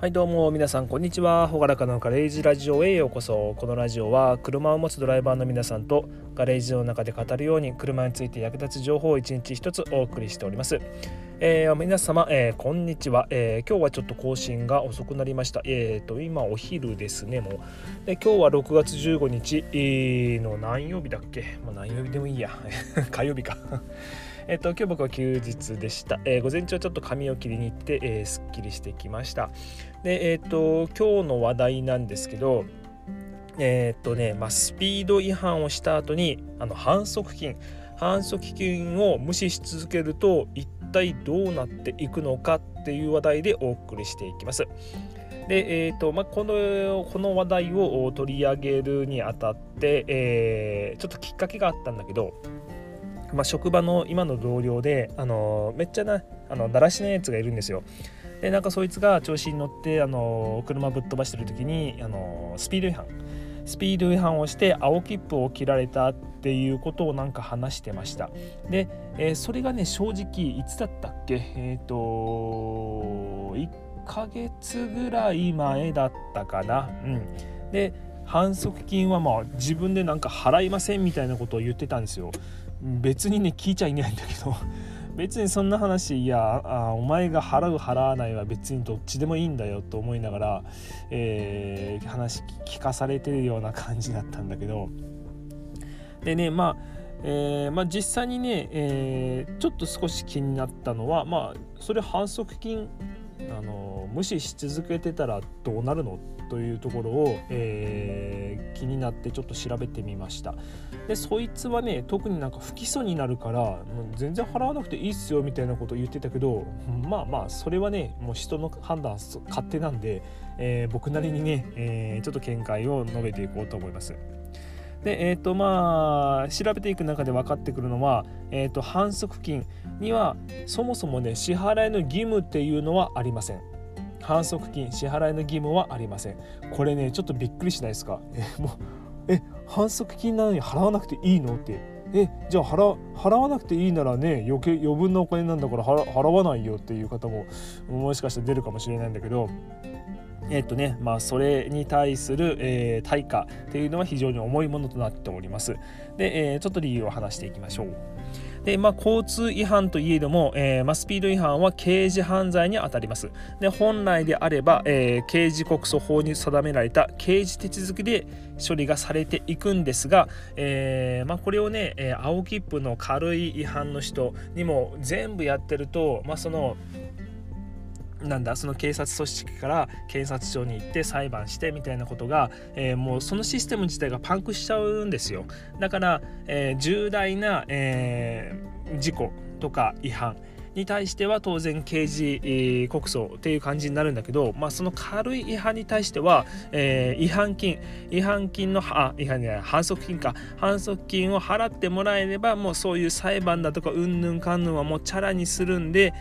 はいどうも皆さんこんにちは。ほがらかのガレージラジオへようこそ。このラジオは車を持つドライバーの皆さんとガレージの中で語るように車について役立つ情報を一日一つお送りしております、えー、皆様、えー、こんにちは、えー、今日はちょっと更新が遅くなりました。えっ、と今お昼ですねもう。で今日は6月15日、の何曜日だっけ、まあ、何曜日でもいいや。火曜日か。えっと、今日僕は休日でした。えー、午前中はちょっと髪を切りに行って、えー、すっきりしてきました。で、えっと、今日の話題なんですけど、えっとね、まあ、スピード違反をした後に、あの反則金、反則金を無視し続けると、一体どうなっていくのかっていう話題でお送りしていきます。で、えーとまあ、このこの話題を取り上げるにあたって、えー、ちょっときっかけがあったんだけど、まあ、職場の今の同僚で、あのめっちゃなあのだらしないやつがいるんですよ。でなんかそいつが調子に乗って、あの車ぶっ飛ばしてる時に、あのスピード違反。スピード違反をして青切符を切られたっていうことをなんか話してました。で、えー、それがね正直いつだったっけ？えっ、ー、と1ヶ月ぐらい前だったかな。うん。で反則金はまあ自分でなんか払いませんみたいなことを言ってたんですよ。別にね聞いちゃいないんだけど 別にそんな話いやあお前が払う払わないは別にどっちでもいいんだよと思いながら、えー、話聞かされてるような感じだったんだけど。でねまあえーまあ、実際にね、えー、ちょっと少し気になったのは、まあ、それ反則金あの無視し続けてたらどうなるの？というところを、えー、気になってちょっと調べてみましたでそいつはね特になんか不起訴になるから全然払わなくていいっすよみたいなことを言ってたけどまあまあそれはねもう人の判断勝手なんで、えー、僕なりにね、えー、ちょっと見解を述べていこうと思います。で、えーとまあ、調べていく中で分かってくるのは、えーと、反則金にはそもそもね支払いの義務っていうのはありません。反則金支払いの義務はありません。これねちょっとびっくりしないですか？えもうえ反則金なのに払わなくていいの？ってえじゃあ払払わなくていいならね余計余分なお金なんだから払わないよっていう方ももしかしたら出るかもしれないんだけどえっとねまあ、それに対する、えー、対価っていうのは非常に重いものとなっております。で、えー、ちょっと理由を話していきましょう。で、まあ、交通違反といえども、えーまあ、スピード違反は刑事犯罪に当たります。で本来であれば、えー、刑事告訴法に定められた刑事手続きで処理がされていくんですが、えーまあ、これをね、え、青切符の軽い違反の人にも全部やってると、まあ、そのなんだその警察組織から検察庁に行って裁判してみたいなことが、えー、もうそのシステム自体がパンクしちゃうんですよ。だから、えー、重大な、えー、事故とか違反に対しては当然刑事、告訴っていう感じになるんだけど、まあ、その軽い違反に対しては、えー、違反金違反金のあ違反じゃない反則金か。反則金を払ってもらえればもうそういう裁判だとかうんぬんかんぬんはもうチャラにするんで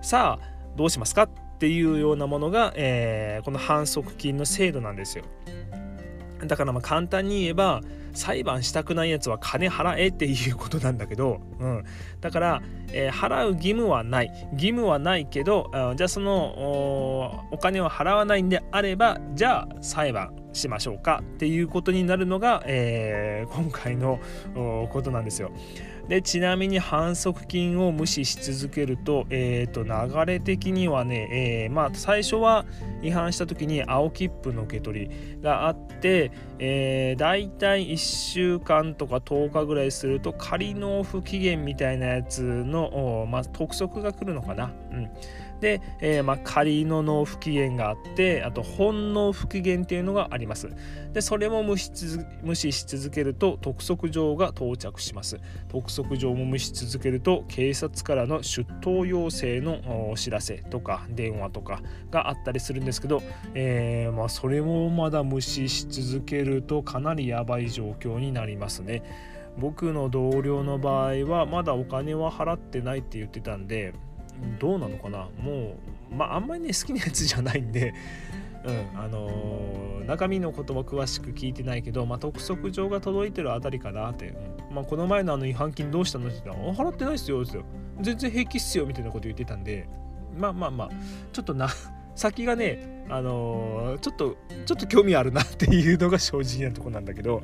さあどうしますか？っていうようなものが、えー、この反則金の制度なんですよ。だからまあ簡単に言えば裁判したくないやつは金払えっていうことなんだけど、うん、だから、えー、払う義務はない義務はないけどじゃあそのお金を払わないんであればじゃあ裁判しましょうかっていうことになるのが、えー、今回のことなんですよ。でちなみに反則金を無視し続けると,、えーと、流れ的にはね、えー、まあ、最初は違反した時に青切符の受け取りがあって、えー、大体1週間とか10日ぐらいすると仮納付期限みたいなやつの、まあ、督促が来るのかな。うんで、えー、まあ、仮の納付期限があってあと本納付期限っていうのがあります。でそれも無視無視し続けると督促状が到着します。督促状も無視し続けると警察からの出頭要請のお知らせとか電話とかがあったりするんですけど、えー、まあ、それもまだ無視し続けるとかなりやばい状況になりますね。僕の同僚の場合はまだお金は払ってないって言ってたんでどうなのかな？もうまああんまりね好きなやつじゃないんで。うんあのー、中身のことも詳しく聞いてないけど、まあ、督促状が届いてるあたりかなって、まあ、この前のあの違反金どうしたのって言ったら「払ってないっすよ」ですよ全然平気っすよみたいなこと言ってたんで。まあまあまあちょっとな先がねあのー、ちょっとちょっと興味あるなっていうのが正直なとこなんだけど、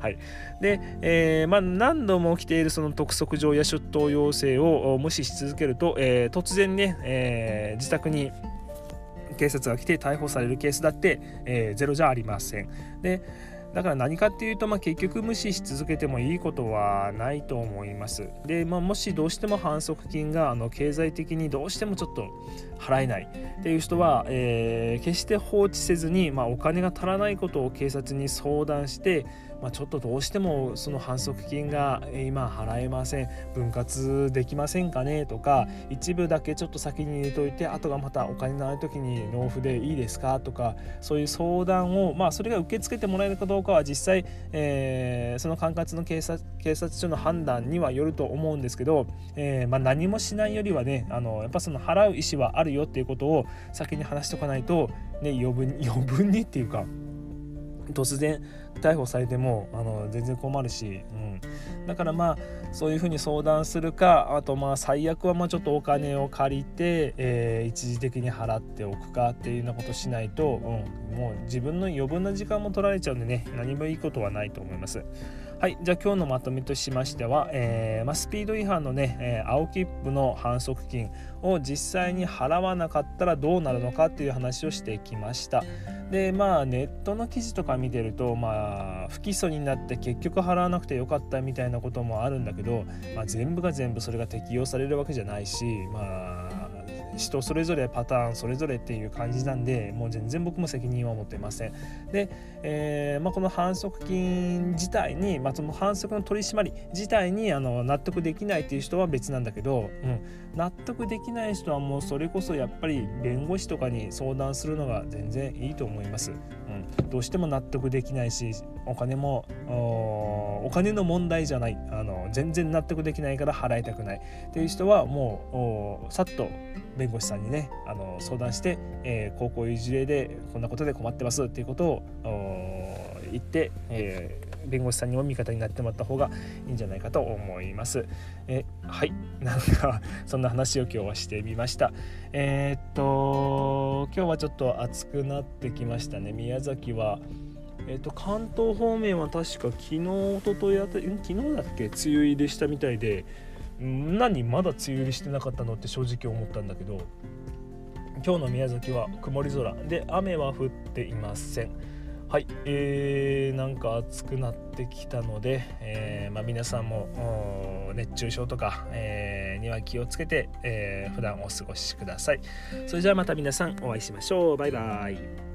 はい、で、えー、まあ、何度も起きているその督促状や出頭要請を無視し続けると、えー、突然ね、え自宅に警察が来て逮捕されるケースだって、えゼロじゃありません。でだから何かっていうと、まあ、結局無視し続けてもいいことはないと思います。で、まあ、もしどうしても反則金があの経済的にどうしてもちょっと払えない。っていう人は、えー、決して放置せずに、まあ、お金が足らないことを警察に相談して、まあ、ちょっとどうしてもその反則金が今払えません。分割できませんかね？とか一部だけちょっと先に入れといてあとがまたお金のない時に納付でいいですか？とかそういう相談をまあそれが受け付けてもらえるかどうかは実際、えー、その管轄の警察警察署の判断にはよると思うんですけど、えー、まあ、何もしないよりはねあのやっぱその払う意思はあるよっていうことを先に話しておかないと、ね、余分余分にっていうか突然逮捕されてもあの全然困るし、うん、だからまあそういうふうに相談するかあとまあ最悪はまあちょっとお金を借りて、えー、一時的に払っておくかっていうようなことしないと、うん、もう自分の余分な時間も取られちゃうんでね何もいいことはないと思います。はい、じゃあ今日のまとめとしましては、えーまあ、スピード違反のね、えー、青切符の反則金を実際に払わなかったらどうなるのかっていう話をしてきました。でまあネットの記事とか見てるとまあ不起訴になって結局払わなくてよかったみたいなこともあるんだけど、まあ、全部が全部それが適用されるわけじゃないしまあ人それぞれパターンそれぞれっていう感じなんでもう全然僕も責任は持っていません。で、えーまあ、この反則金自体に、まあ、その反則の取り締まり自体にあの納得できないっていう人は別なんだけど、うん、納得できない人はもうそれこそやっぱり弁護士とかに相談するのが全然いいと思います、どうしても納得できないしお金もお金の問題じゃない。あの全然納得できないから払いたくない。っていう人はもうさっと弁護士さんにねあの相談して、えー、こういう事例でこんなことで困ってますっていうことを言って、えー、弁護士さんにも味方になってもらった方がいいんじゃないかと思います。えはい なんかそんな話を今日はしてみました。えー、っと今日はちょっと暑くなってきましたね宮崎は。えーと、関東方面は確か昨日おとといあたり昨日だっけ？梅雨入りしたみたいで何まだ梅雨入りしてなかったのって正直思ったんだけど今日の宮崎は曇り空で雨は降っていませんはい、えー、なんか暑くなってきたので、えーまあ、皆さんも熱中症とか、えー、には気をつけて、えー、普段お過ごしください。それじゃあまた皆さんお会いしましょう。バイバイ。